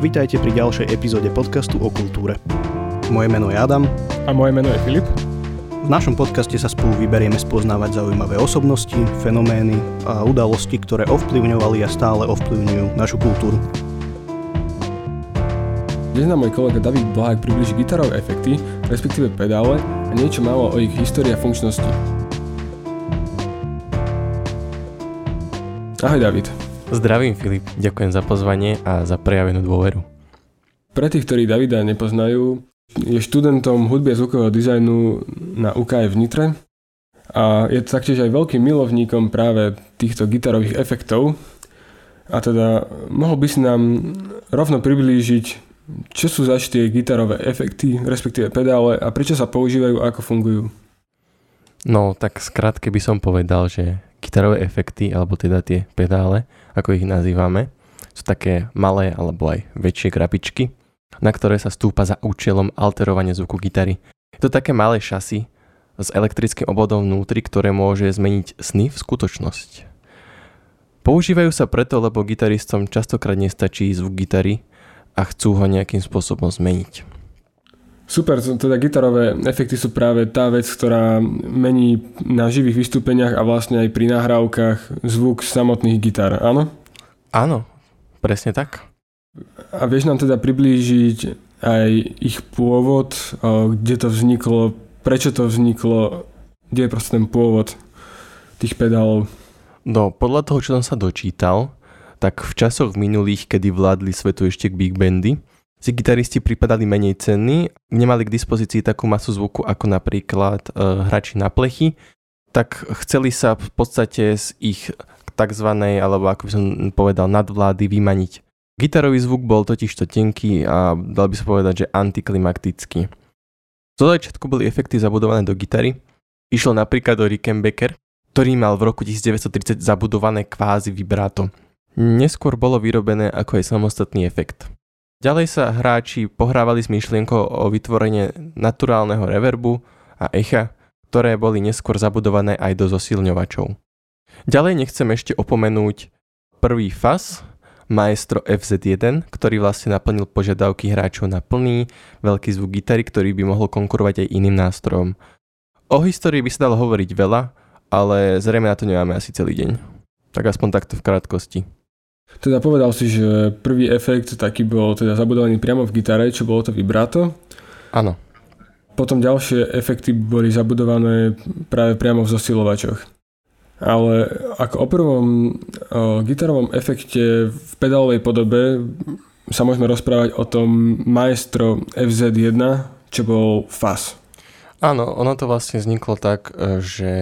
Vítajte pri ďalšej epizóde podcastu o kultúre. Moje meno je Adam. A moje meno je Filip. V našom podcaste sa spolu vyberieme spoznávať zaujímavé osobnosti, fenomény a udalosti, ktoré ovplyvňovali a stále ovplyvňujú našu kultúru. Dnes nám môj kolega David Blahák približí gitarové efekty, respektíve pedále a niečo málo o ich histórii a funkčnosti. Ahoj David. Zdravím Filip, ďakujem za pozvanie a za prejavenú dôveru. Pre tých, ktorí Davida nepoznajú, je študentom hudby a zvukového dizajnu na UKE v Nitre a je taktiež aj veľkým milovníkom práve týchto gitarových efektov. A teda mohol by si nám rovno priblížiť, čo sú zač tie gitarové efekty, respektíve pedále a prečo sa používajú a ako fungujú. No, tak skrátke by som povedal, že gitarové efekty, alebo teda tie pedále, ako ich nazývame, sú také malé alebo aj väčšie krabičky, na ktoré sa stúpa za účelom alterovania zvuku gitary. Je to také malé šasy s elektrickým obvodom vnútri, ktoré môže zmeniť sny v skutočnosť. Používajú sa preto, lebo gitaristom častokrát nestačí zvuk gitary a chcú ho nejakým spôsobom zmeniť. Super, teda gitarové efekty sú práve tá vec, ktorá mení na živých vystúpeniach a vlastne aj pri nahrávkach zvuk samotných gitar, áno? Áno, presne tak. A vieš nám teda priblížiť aj ich pôvod, kde to vzniklo, prečo to vzniklo, kde je proste ten pôvod tých pedálov? No, podľa toho, čo som sa dočítal, tak v časoch minulých, kedy vládli svetu ešte big bandy, si gitaristi pripadali menej cenní, nemali k dispozícii takú masu zvuku ako napríklad e, hráči na plechy, tak chceli sa v podstate z ich tzv. alebo ako by som povedal nadvlády vymaniť. Gitarový zvuk bol totiž to tenký a dal by sa povedať, že antiklimatický. Zo začiatku boli efekty zabudované do gitary. Išlo napríklad o Rickenbacker, ktorý mal v roku 1930 zabudované kvázi vibráto. Neskôr bolo vyrobené ako aj samostatný efekt. Ďalej sa hráči pohrávali s myšlienkou o vytvorenie naturálneho reverbu a echa, ktoré boli neskôr zabudované aj do zosilňovačov. Ďalej nechcem ešte opomenúť prvý FAS, Maestro FZ1, ktorý vlastne naplnil požiadavky hráčov na plný, veľký zvuk gitary, ktorý by mohol konkurovať aj iným nástrojom. O histórii by sa dalo hovoriť veľa, ale zrejme na to nemáme asi celý deň. Tak aspoň takto v krátkosti. Teda povedal si, že prvý efekt taký bol teda zabudovaný priamo v gitare, čo bolo to vibrato. Áno. Potom ďalšie efekty boli zabudované práve priamo v zosilovačoch. Ale ako o prvom o gitarovom efekte v pedálovej podobe sa môžeme rozprávať o tom Maestro FZ1, čo bol FAS. Áno, ono to vlastne vzniklo tak, e, že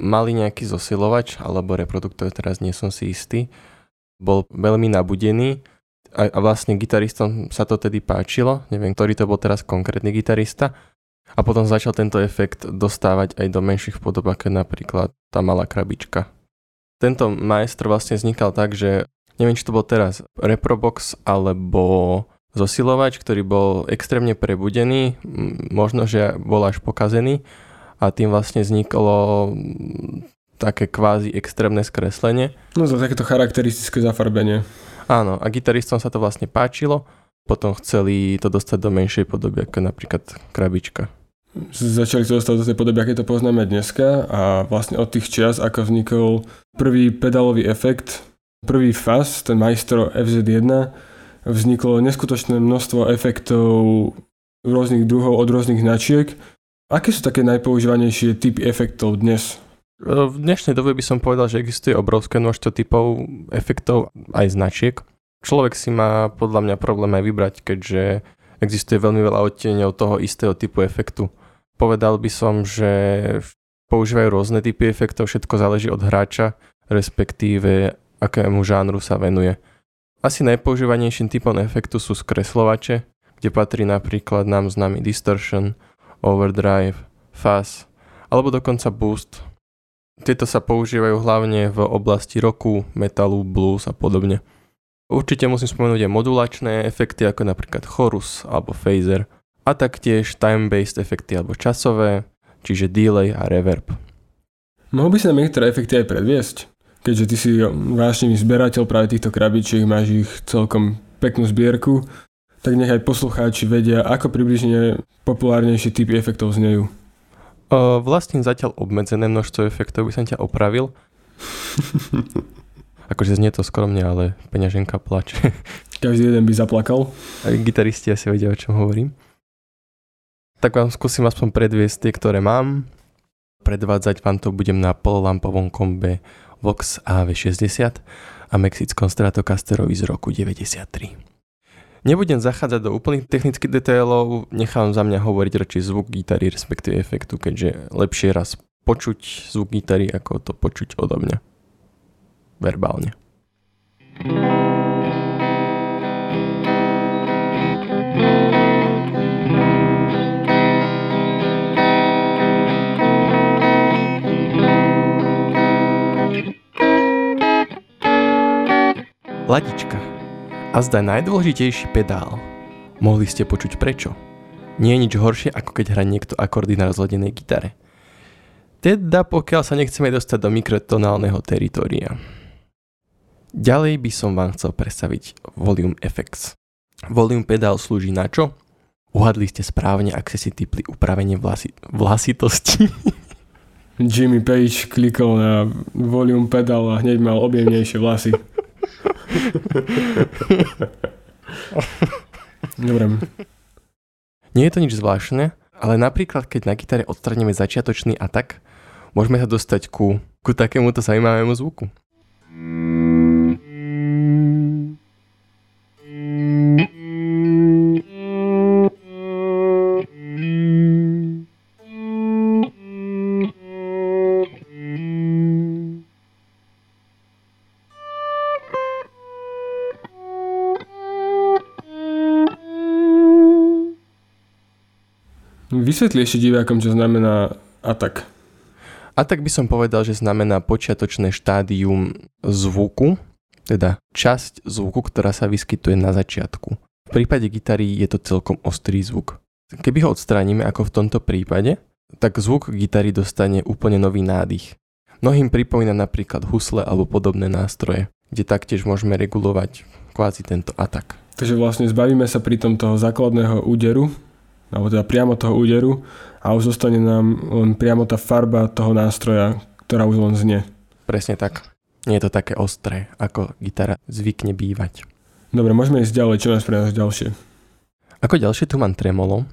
mali nejaký zosilovač alebo reproduktor, teraz nie som si istý, bol veľmi nabudený a, a vlastne gitaristom sa to tedy páčilo, neviem, ktorý to bol teraz konkrétny gitarista. A potom začal tento efekt dostávať aj do menších podob, ako napríklad tá malá krabička. Tento majstr vlastne vznikal tak, že neviem, či to bol teraz Reprobox alebo zosilovač, ktorý bol extrémne prebudený, možno, že bol až pokazený. A tým vlastne vzniklo také kvázi extrémne skreslenie. No to takéto charakteristické zafarbenie. Áno, a gitaristom sa to vlastne páčilo, potom chceli to dostať do menšej podoby, ako napríklad krabička. Začali to dostať do tej podoby, aké to poznáme dneska a vlastne od tých čias, ako vznikol prvý pedálový efekt, prvý FAS, ten Maestro FZ1, vzniklo neskutočné množstvo efektov rôznych druhov od rôznych značiek. Aké sú také najpoužívanejšie typy efektov dnes? V dnešnej dobe by som povedal, že existuje obrovské množstvo typov efektov aj značiek. Človek si má podľa mňa problém aj vybrať, keďže existuje veľmi veľa odtieňov toho istého typu efektu. Povedal by som, že používajú rôzne typy efektov, všetko záleží od hráča, respektíve akému žánru sa venuje. Asi najpoužívanejším typom efektu sú skreslovače, kde patrí napríklad nám známy distortion, overdrive, fuzz, alebo dokonca boost, tieto sa používajú hlavne v oblasti roku, metalu, blues a podobne. Určite musím spomenúť aj modulačné efekty ako napríklad chorus alebo phaser a taktiež time-based efekty alebo časové, čiže delay a reverb. Mohol by sa nám niektoré efekty aj predviesť? Keďže ty si vášnivý zberateľ práve týchto krabičiek, máš ich celkom peknú zbierku, tak nech aj poslucháči vedia, ako približne populárnejšie typy efektov znejú. Vlastne zatiaľ obmedzené množstvo efektov by som ťa opravil. akože znie to skromne, ale peňaženka plače. Každý jeden by zaplakal. A gitaristi asi vedia, o čom hovorím. Tak vám skúsim aspoň predviesť tie, ktoré mám. Predvádzať vám to budem na pololampovom kombe Vox AV60 a mexickom Stratocasterovi z roku 93. Nebudem zachádzať do úplných technických detailov, nechám za mňa hovoriť radšej zvuk gitary, respektíve efektu, keďže lepšie raz počuť zvuk gitary, ako to počuť odo mňa. Verbálne. Ladička. A zda najdôležitejší pedál. Mohli ste počuť prečo. Nie je nič horšie, ako keď hrá niekto akordy na rozladenej gitare. Teda pokiaľ sa nechceme dostať do mikrotonálneho teritória. Ďalej by som vám chcel predstaviť Volume Effects. Volume pedál slúži na čo? Uhadli ste správne, ak ste si typli upravenie vlasi- vlasitosti. Jimmy Page klikol na volume pedál a hneď mal objemnejšie vlasy. Dobre. Nie je to nič zvláštne, ale napríklad keď na gitare odstraníme začiatočný atak, môžeme sa dostať ku, ku takémuto zaujímavému zvuku. Vysvetli ešte divákom, čo znamená atak. Atak by som povedal, že znamená počiatočné štádium zvuku, teda časť zvuku, ktorá sa vyskytuje na začiatku. V prípade gitary je to celkom ostrý zvuk. Keby ho odstránime ako v tomto prípade, tak zvuk gitary dostane úplne nový nádych. Mnohým pripomína napríklad husle alebo podobné nástroje, kde taktiež môžeme regulovať kvázi tento atak. Takže vlastne zbavíme sa pri tom toho základného úderu, alebo teda priamo toho úderu a už zostane nám len priamo tá farba toho nástroja, ktorá už len znie. Presne tak. Nie je to také ostré, ako gitara zvykne bývať. Dobre, môžeme ísť ďalej. Čo nás pre nás ďalšie? Ako ďalšie tu mám tremolo.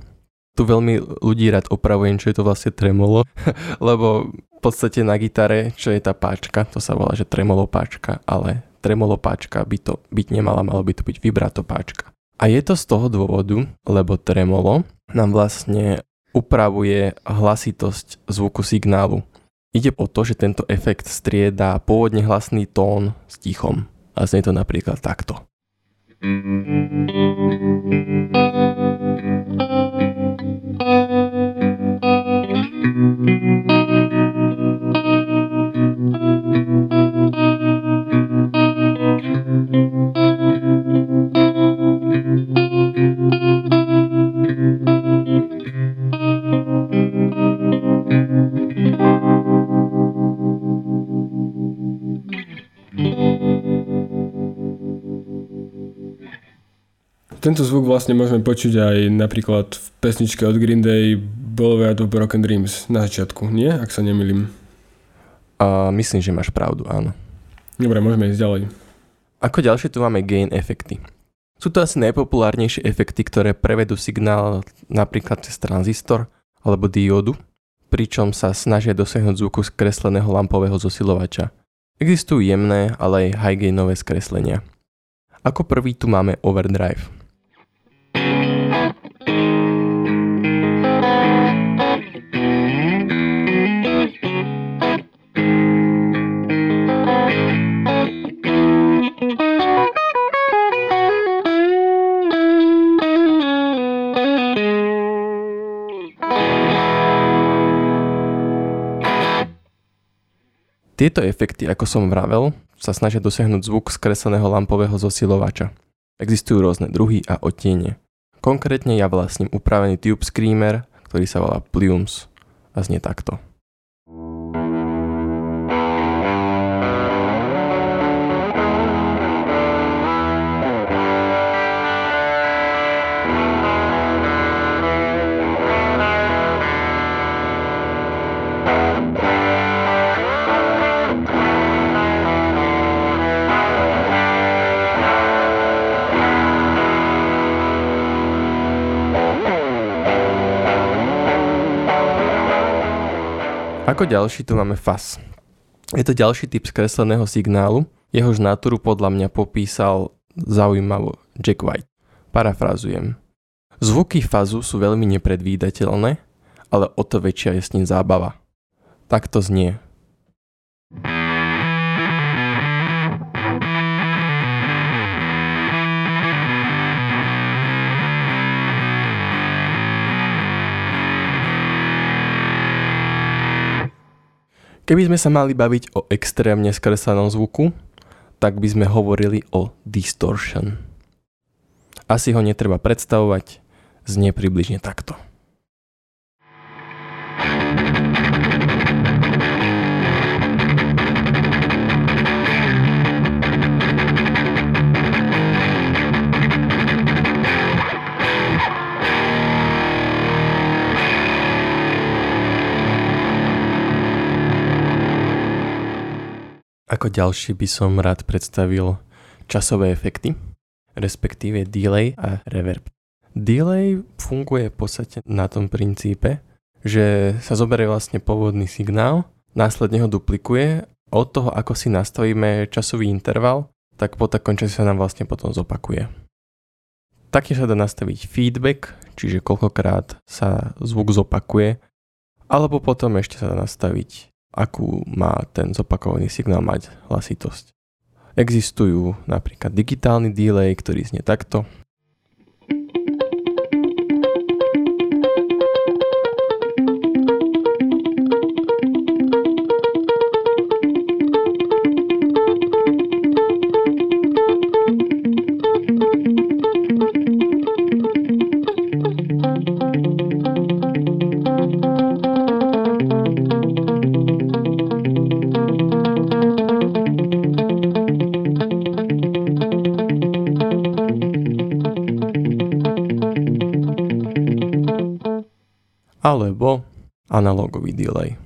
Tu veľmi ľudí rád opravujem, čo je to vlastne tremolo, lebo v podstate na gitare, čo je tá páčka, to sa volá, že tremolo páčka, ale tremolo páčka by to byť nemala, malo by to byť vibrato páčka. A je to z toho dôvodu, lebo tremolo nám vlastne upravuje hlasitosť zvuku signálu. Ide o to, že tento efekt strieda pôvodne hlasný tón s tichom. A znie to napríklad takto. Tento zvuk vlastne môžeme počuť aj napríklad v pesničke od Green Day Boulevard of Broken Dreams na začiatku, nie? Ak sa nemýlim. A myslím, že máš pravdu, áno. Dobre, môžeme ísť ďalej. Ako ďalšie tu máme gain efekty. Sú to asi najpopulárnejšie efekty, ktoré prevedú signál napríklad cez tranzistor alebo diódu, pričom sa snažia dosiahnuť zvuku skresleného lampového zosilovača. Existujú jemné, ale aj high gainové skreslenia. Ako prvý tu máme overdrive. Tieto efekty, ako som vravel, sa snažia dosiahnuť zvuk skresleného lampového zosilovača. Existujú rôzne druhy a odtiene. Konkrétne ja vlastním upravený Tube Screamer, ktorý sa volá Plumes a znie takto. Ako ďalší tu máme FAS. Je to ďalší typ skresleného signálu, jehož natúru podľa mňa popísal zaujímavo Jack White. Parafrazujem. Zvuky fazu sú veľmi nepredvídateľné, ale o to väčšia je s ním zábava. Tak to znie. Keby sme sa mali baviť o extrémne skreslenom zvuku, tak by sme hovorili o distortion. Asi ho netreba predstavovať, znie približne takto. Ako ďalší by som rád predstavil časové efekty, respektíve delay a reverb. Delay funguje v podstate na tom princípe, že sa zoberie vlastne pôvodný signál, následne ho duplikuje, od toho ako si nastavíme časový interval, tak po takom čase sa nám vlastne potom zopakuje. Taktiež sa dá nastaviť feedback, čiže koľkokrát sa zvuk zopakuje, alebo potom ešte sa dá nastaviť akú má ten zopakovaný signál mať hlasitosť. Existujú napríklad digitálny delay, ktorý znie takto. Alebo analogový delay.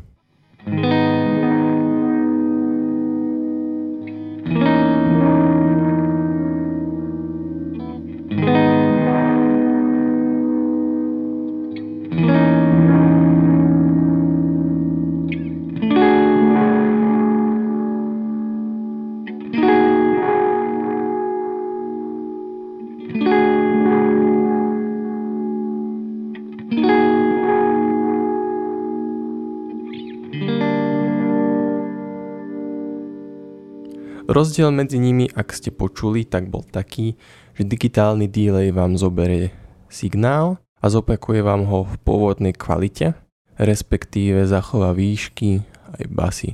Rozdiel medzi nimi, ak ste počuli, tak bol taký, že digitálny delay vám zoberie signál a zopakuje vám ho v pôvodnej kvalite, respektíve zachová výšky aj basy.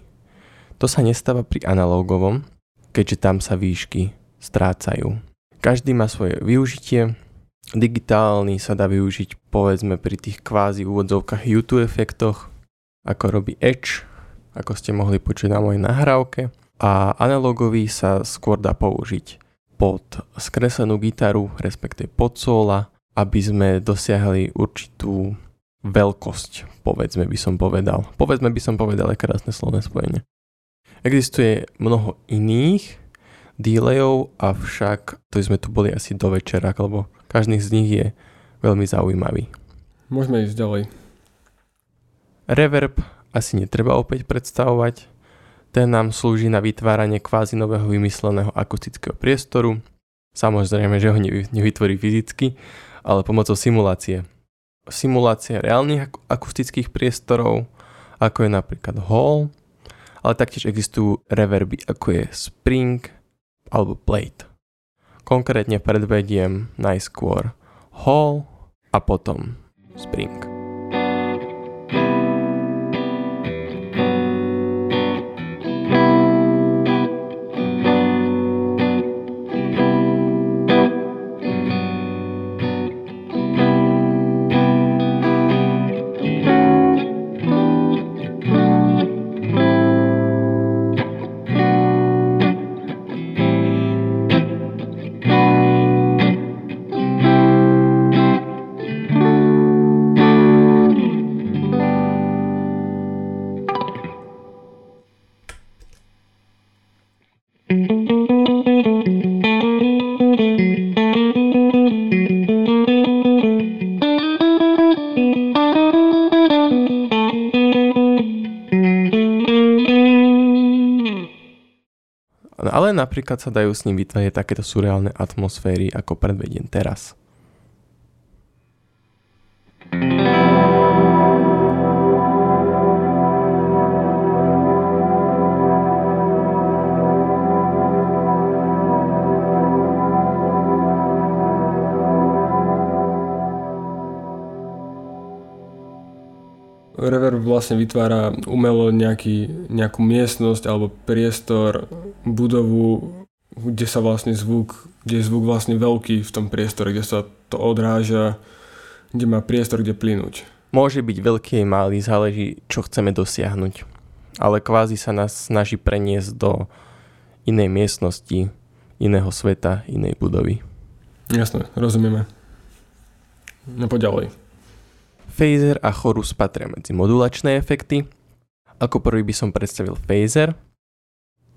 To sa nestáva pri analogovom, keďže tam sa výšky strácajú. Každý má svoje využitie, digitálny sa dá využiť povedzme pri tých kvázi úvodzovkách YouTube efektoch, ako robí Edge, ako ste mohli počuť na mojej nahrávke, a analogový sa skôr dá použiť pod skreslenú gitaru, respektive pod sola, aby sme dosiahli určitú veľkosť, povedzme by som povedal. Povedzme by som povedal aj krásne slovné spojenie. Existuje mnoho iných delayov, avšak to sme tu boli asi do večera, lebo každý z nich je veľmi zaujímavý. Môžeme ísť ďalej. Reverb asi netreba opäť predstavovať. Ten nám slúži na vytváranie kvázi nového vymysleného akustického priestoru. Samozrejme, že ho nevytvorí fyzicky, ale pomocou simulácie. Simulácia reálnych akustických priestorov, ako je napríklad hall, ale taktiež existujú reverby, ako je spring alebo plate. Konkrétne predvediem najskôr hall a potom spring. Ale napríklad sa dajú s ním vytvárať takéto surreálne atmosféry, ako predvediem teraz. Reverb vlastne vytvára umelo nejaký, nejakú miestnosť alebo priestor, budovu, kde sa vlastne zvuk, kde je zvuk vlastne veľký v tom priestore, kde sa to odráža, kde má priestor, kde plynúť. Môže byť veľký aj malý, záleží, čo chceme dosiahnuť. Ale kvázi sa nás snaží preniesť do inej miestnosti, iného sveta, inej budovy. Jasné, rozumieme. No poďalej. Phaser a chorus patria medzi modulačné efekty. Ako prvý by som predstavil phaser.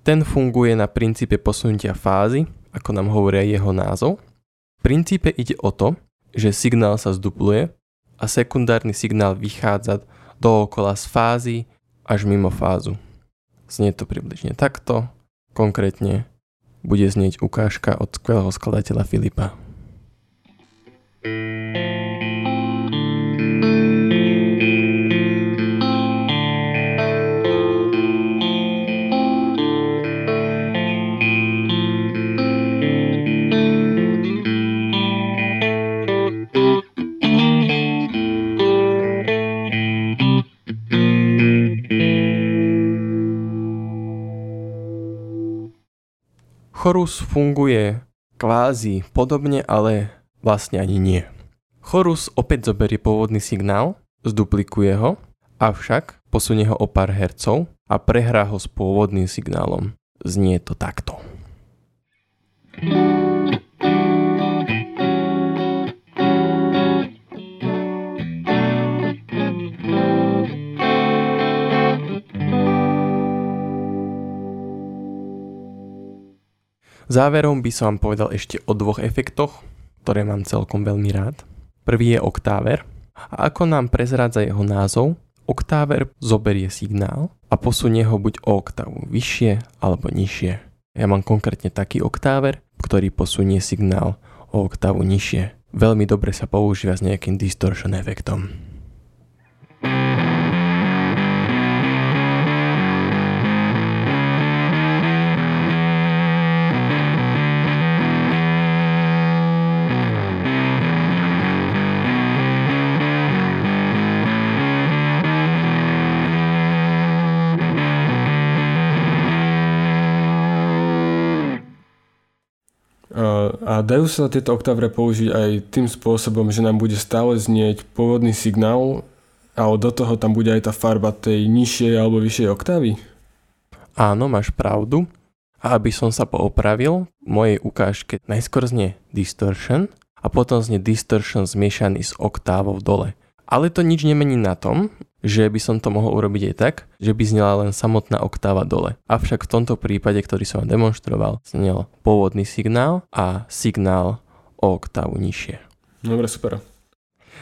Ten funguje na princípe posunutia fázy, ako nám hovoria jeho názov. V princípe ide o to, že signál sa zdupluje a sekundárny signál vychádza dookola z fázy až mimo fázu. Znie to približne takto, konkrétne bude znieť ukážka od skvelého skladateľa Filipa. thank Chorus funguje kvázi podobne, ale vlastne ani nie. Chorus opäť zoberie pôvodný signál, zduplikuje ho, avšak posunie ho o pár hercov a prehrá ho s pôvodným signálom. Znie to takto. thank Záverom by som vám povedal ešte o dvoch efektoch, ktoré mám celkom veľmi rád. Prvý je oktáver a ako nám prezrádza jeho názov, oktáver zoberie signál a posunie ho buď o oktavu vyššie alebo nižšie. Ja mám konkrétne taký oktáver, ktorý posunie signál o oktavu nižšie. Veľmi dobre sa používa s nejakým distortion efektom. Dajú sa tieto oktávre použiť aj tým spôsobom, že nám bude stále znieť pôvodný signál, ale do toho tam bude aj tá farba tej nižšej alebo vyššej oktávy? Áno, máš pravdu. A aby som sa poopravil, v mojej ukážke najskôr znie distortion a potom znie distortion zmiešaný s oktávou dole. Ale to nič nemení na tom, že by som to mohol urobiť aj tak, že by znela len samotná oktáva dole. Avšak v tomto prípade, ktorý som vám demonstroval, znel pôvodný signál a signál o oktávu nižšie. Dobre, super.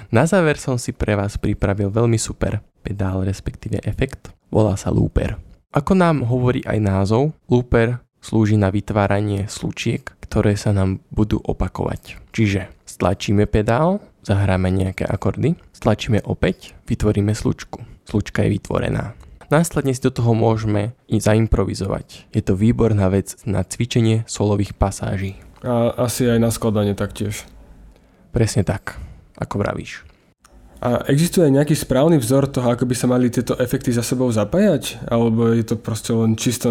Na záver som si pre vás pripravil veľmi super pedál, respektíve efekt. Volá sa looper. Ako nám hovorí aj názov, looper slúži na vytváranie slučiek, ktoré sa nám budú opakovať. Čiže stlačíme pedál, zahráme nejaké akordy, stlačíme opäť, vytvoríme slučku. Slučka je vytvorená. Následne si do toho môžeme i zaimprovizovať. Je to výborná vec na cvičenie solových pasáží. A asi aj na skladanie taktiež. Presne tak, ako vravíš. A existuje nejaký správny vzor toho, ako by sa mali tieto efekty za sebou zapájať? Alebo je to proste len čisto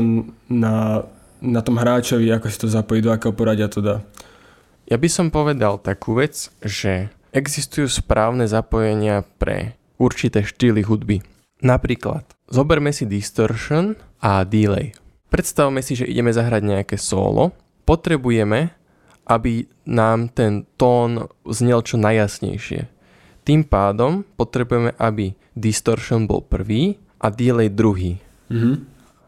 na, na tom hráčovi, ako si to zapojí, do akého poradia to dá? Ja by som povedal takú vec, že existujú správne zapojenia pre určité štýly hudby. Napríklad, zoberme si distortion a delay. Predstavme si, že ideme zahrať nejaké solo. Potrebujeme, aby nám ten tón znel čo najjasnejšie. Tým pádom potrebujeme, aby distortion bol prvý a delay druhý. Mm-hmm.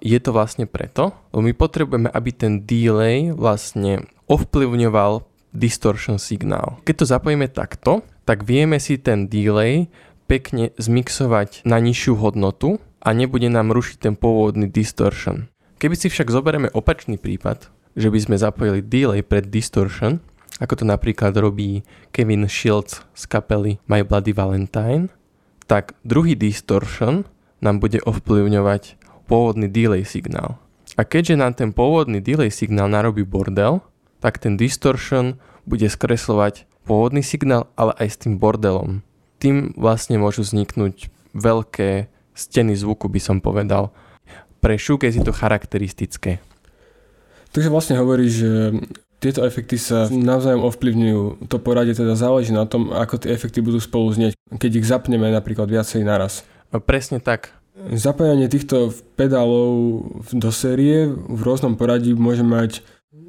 Je to vlastne preto, lebo my potrebujeme, aby ten delay vlastne ovplyvňoval distortion signál. Keď to zapojíme takto, tak vieme si ten delay pekne zmixovať na nižšiu hodnotu a nebude nám rušiť ten pôvodný distortion. Keby si však zoberieme opačný prípad, že by sme zapojili delay pred distortion, ako to napríklad robí Kevin Shields z kapely My Bloody Valentine, tak druhý distortion nám bude ovplyvňovať pôvodný delay signál. A keďže nám ten pôvodný delay signál narobí bordel, tak ten distortion bude skreslovať pôvodný signál, ale aj s tým bordelom. Tým vlastne môžu vzniknúť veľké steny zvuku, by som povedal. Pre shoegaze je to charakteristické. Takže vlastne hovorí, že tieto efekty sa navzájom ovplyvňujú. To poradie teda záleží na tom, ako tie efekty budú spolu znieť, keď ich zapneme napríklad viacej naraz. Presne tak. Zapájanie týchto pedálov do série v rôznom poradí môže mať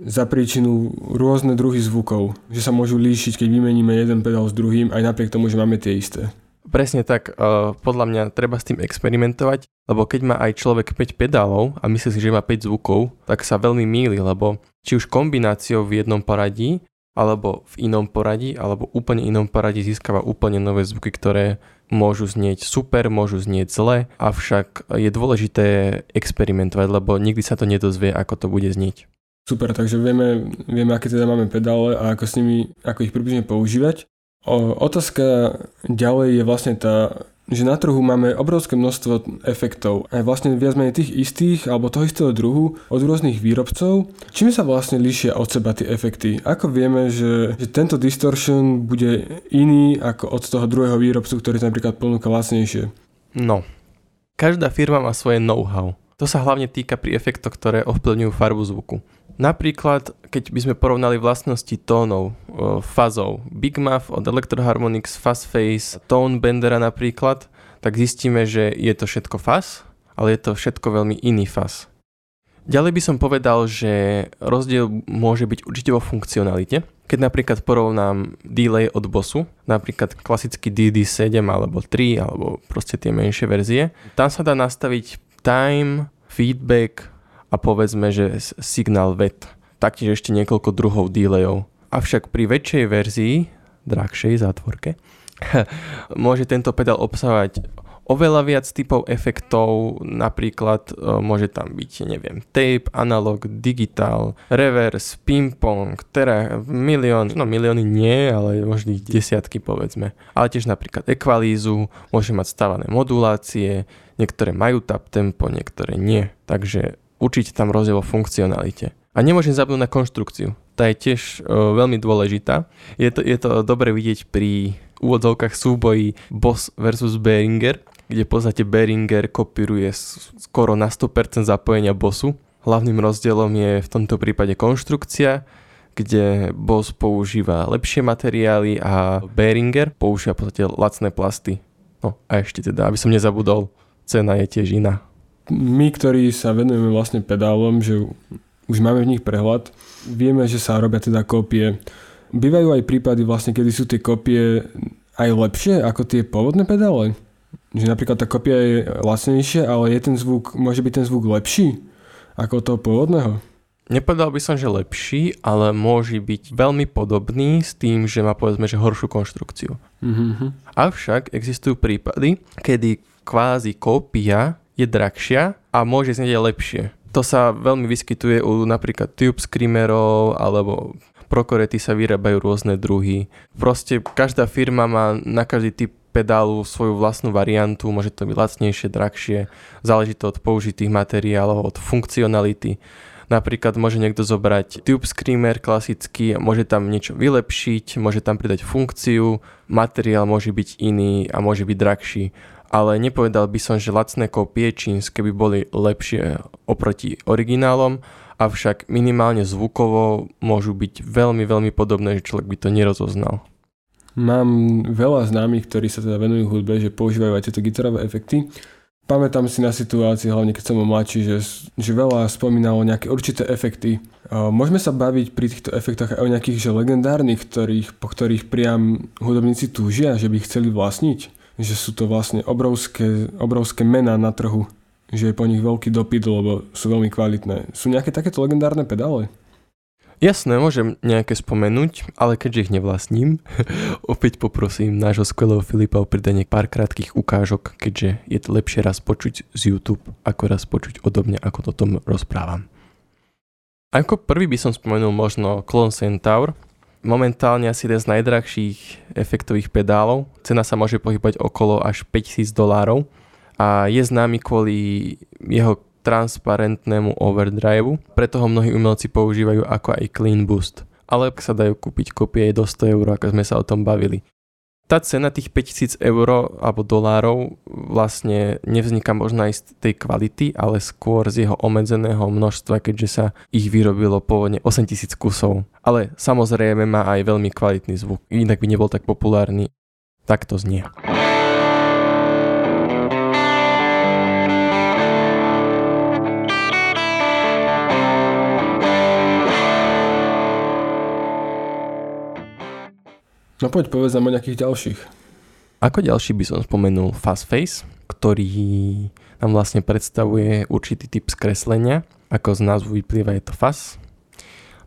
za príčinu rôzne druhy zvukov, že sa môžu líšiť, keď vymeníme jeden pedál s druhým, aj napriek tomu, že máme tie isté. Presne tak, uh, podľa mňa treba s tým experimentovať, lebo keď má aj človek 5 pedálov a myslí si, že má 5 zvukov, tak sa veľmi míli, lebo či už kombináciou v jednom poradí, alebo v inom poradí, alebo úplne inom poradí získava úplne nové zvuky, ktoré môžu znieť super, môžu znieť zle, avšak je dôležité experimentovať, lebo nikdy sa to nedozvie, ako to bude znieť. Super, takže vieme, vieme, aké teda máme pedále a ako s nimi, ako ich približne používať. O, otázka ďalej je vlastne tá, že na trhu máme obrovské množstvo efektov, aj vlastne viac menej tých istých alebo toho istého druhu od rôznych výrobcov. Čím sa vlastne líšia od seba tie efekty? Ako vieme, že, že tento distortion bude iný ako od toho druhého výrobcu, ktorý napríklad ponúka lacnejšie? No, každá firma má svoje know-how. To sa hlavne týka pri efektoch, ktoré ovplyvňujú farbu zvuku. Napríklad, keď by sme porovnali vlastnosti tónov, fazov, Big Muff od Electroharmonix, Fuzz Face, Tone Bendera napríklad, tak zistíme, že je to všetko faz, ale je to všetko veľmi iný faz. Ďalej by som povedal, že rozdiel môže byť určite vo funkcionalite. Keď napríklad porovnám delay od Bossu, napríklad klasický DD7 alebo 3 alebo proste tie menšie verzie, tam sa dá nastaviť time, feedback, a povedzme, že signál VET. Taktiež ešte niekoľko druhov delayov. Avšak pri väčšej verzii, drahšej zátvorke, môže tento pedál obsahovať oveľa viac typov efektov, napríklad e, môže tam byť, neviem, tape, analog, digital, reverse, ping-pong, teda milión, no milióny nie, ale možno desiatky povedzme. Ale tiež napríklad ekvalízu, môže mať stavané modulácie, niektoré majú tap tempo, niektoré nie. Takže určite tam rozdiel vo funkcionalite. A nemôžem zabudnúť na konštrukciu. Tá je tiež uh, veľmi dôležitá. Je to, je to dobre vidieť pri úvodzovkách súboji Boss versus Behringer, kde v podstate Behringer kopíruje skoro na 100% zapojenia Bossu. Hlavným rozdielom je v tomto prípade konštrukcia, kde Boss používa lepšie materiály a Behringer používa v podstate lacné plasty. No a ešte teda, aby som nezabudol, cena je tiež iná my, ktorí sa venujeme vlastne pedálom, že už máme v nich prehľad, vieme, že sa robia teda kópie. Bývajú aj prípady vlastne, kedy sú tie kópie aj lepšie ako tie pôvodné pedále? Že napríklad tá kopia je lacnejšia, ale je ten zvuk, môže byť ten zvuk lepší ako toho pôvodného? Nepovedal by som, že lepší, ale môže byť veľmi podobný s tým, že má povedzme, že horšiu konštrukciu. Mm-hmm. Avšak existujú prípady, kedy kvázi kópia je drahšia a môže znieť aj lepšie. To sa veľmi vyskytuje u napríklad tube screamerov alebo prokorety sa vyrábajú rôzne druhy. Proste každá firma má na každý typ pedálu svoju vlastnú variantu, môže to byť lacnejšie, drahšie, záleží to od použitých materiálov, od funkcionality. Napríklad môže niekto zobrať Tube Screamer klasický, môže tam niečo vylepšiť, môže tam pridať funkciu, materiál môže byť iný a môže byť drahší ale nepovedal by som, že lacné kópie čínske by boli lepšie oproti originálom, avšak minimálne zvukovo môžu byť veľmi, veľmi podobné, že človek by to nerozoznal. Mám veľa známych, ktorí sa teda venujú hudbe, že používajú aj tieto gitarové efekty. Pamätám si na situácii, hlavne keď som bol mladší, že, že veľa spomínalo nejaké určité efekty. Môžeme sa baviť pri týchto efektoch aj o nejakých že legendárnych, ktorých, po ktorých priam hudobníci túžia, že by ich chceli vlastniť? Že sú to vlastne obrovské, obrovské mená na trhu, že je po nich veľký dopyt, lebo sú veľmi kvalitné. Sú nejaké takéto legendárne pedále? Jasné, môžem nejaké spomenúť, ale keďže ich nevlastním, opäť poprosím nášho skvelého Filipa o pridanie pár krátkých ukážok, keďže je to lepšie raz počuť z YouTube, ako raz počuť odo mňa, ako to tom rozprávam. Ako prvý by som spomenul možno Clone Centaur, momentálne asi jeden z najdrahších efektových pedálov. Cena sa môže pohybať okolo až 5000 dolárov a je známy kvôli jeho transparentnému overdrive, preto ho mnohí umelci používajú ako aj clean boost. Ale sa dajú kúpiť kopie do 100 eur, ako sme sa o tom bavili. Tá cena tých 5000 eur alebo dolárov vlastne nevzniká možno aj z tej kvality, ale skôr z jeho obmedzeného množstva, keďže sa ich vyrobilo pôvodne 8000 kusov. Ale samozrejme má aj veľmi kvalitný zvuk, inak by nebol tak populárny. Tak to znie. No poď povedz nám o nejakých ďalších. Ako ďalší by som spomenul Fast Face, ktorý nám vlastne predstavuje určitý typ skreslenia. Ako z názvu vyplýva je to FAS.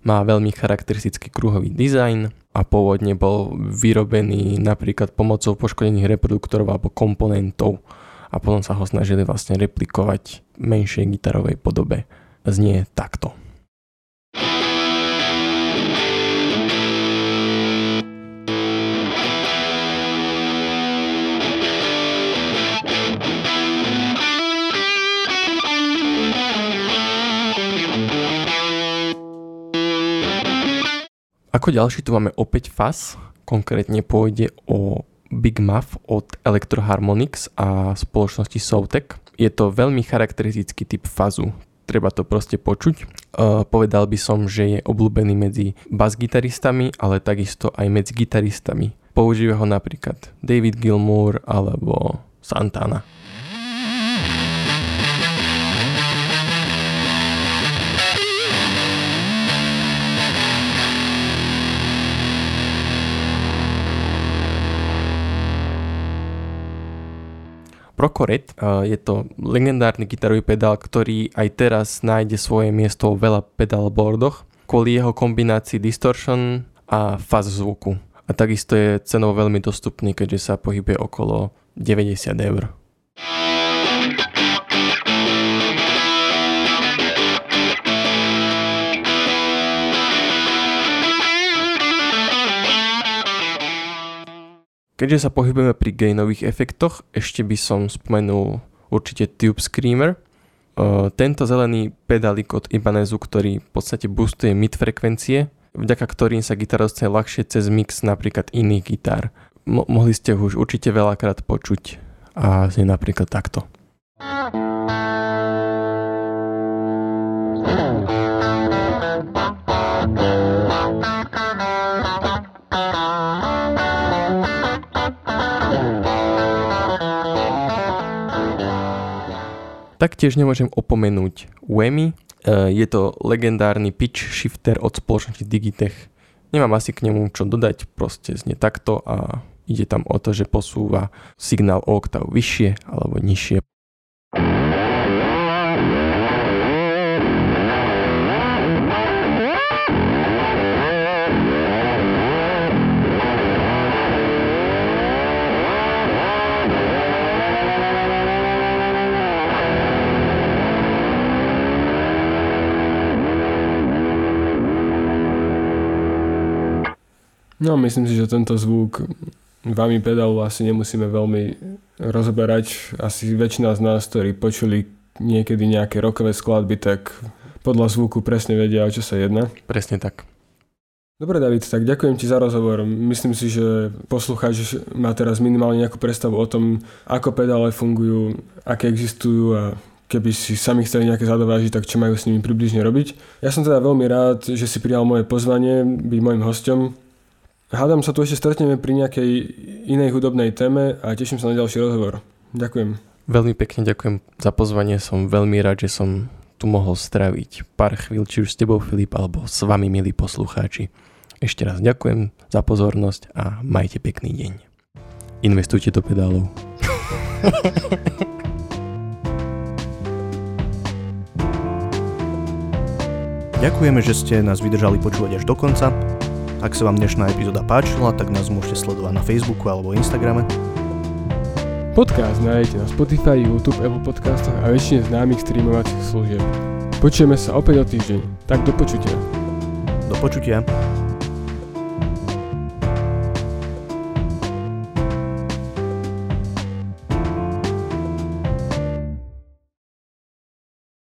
Má veľmi charakteristický kruhový dizajn a pôvodne bol vyrobený napríklad pomocou poškodených reproduktorov alebo komponentov a potom sa ho snažili vlastne replikovať v menšej gitarovej podobe. Znie takto. Ako ďalší tu máme opäť FAS, konkrétne pôjde o Big Muff od Electroharmonics a spoločnosti Sovtek. Je to veľmi charakteristický typ fazu, treba to proste počuť. Uh, povedal by som, že je obľúbený medzi basgitaristami, ale takisto aj medzi gitaristami. Používa ho napríklad David Gilmour alebo Santana. Procoret je to legendárny gitarový pedál, ktorý aj teraz nájde svoje miesto vo veľa pedalboardoch kvôli jeho kombinácii distortion a fuzz zvuku. A takisto je cenou veľmi dostupný, keďže sa pohybuje okolo 90 eur. Keďže sa pohybujeme pri gainových efektoch, ešte by som spomenul určite Tube Screamer. Tento zelený pedálik od Ibanezu, ktorý v podstate boostuje mid frekvencie, vďaka ktorým sa gitara dostane ľahšie cez mix napríklad iných gitár. Mo- mohli ste ho už určite veľakrát počuť a znie napríklad takto. Taktiež nemôžem opomenúť Wemi, je to legendárny pitch shifter od spoločnosti Digitech. Nemám asi k nemu čo dodať, proste znie takto a ide tam o to, že posúva signál o oktav vyššie alebo nižšie. No myslím si, že tento zvuk vami pedálu asi nemusíme veľmi rozoberať. Asi väčšina z nás, ktorí počuli niekedy nejaké rokové skladby, tak podľa zvuku presne vedia, o čo sa jedná. Presne tak. Dobre David, tak ďakujem ti za rozhovor. Myslím si, že poslucháč má teraz minimálne nejakú predstavu o tom, ako pedále fungujú, aké existujú a keby si sami chceli nejaké zadovážiť, tak čo majú s nimi približne robiť. Ja som teda veľmi rád, že si prijal moje pozvanie byť môjim hostom Hádam sa tu ešte stretneme pri nejakej inej hudobnej téme a teším sa na ďalší rozhovor. Ďakujem. Veľmi pekne ďakujem za pozvanie, som veľmi rád, že som tu mohol straviť pár chvíľ, či už s tebou Filip, alebo s vami, milí poslucháči. Ešte raz ďakujem za pozornosť a majte pekný deň. Investujte do pedálov. Ďakujeme, že ste nás vydržali počúvať až do konca. Ak sa vám dnešná epizóda páčila, tak nás môžete sledovať na Facebooku alebo Instagrame. Podcast nájdete na Spotify, YouTube, Apple Podcastoch a väčšine známych streamovacích služieb. Počujeme sa opäť o týždeň, tak do počutia. Do počutia.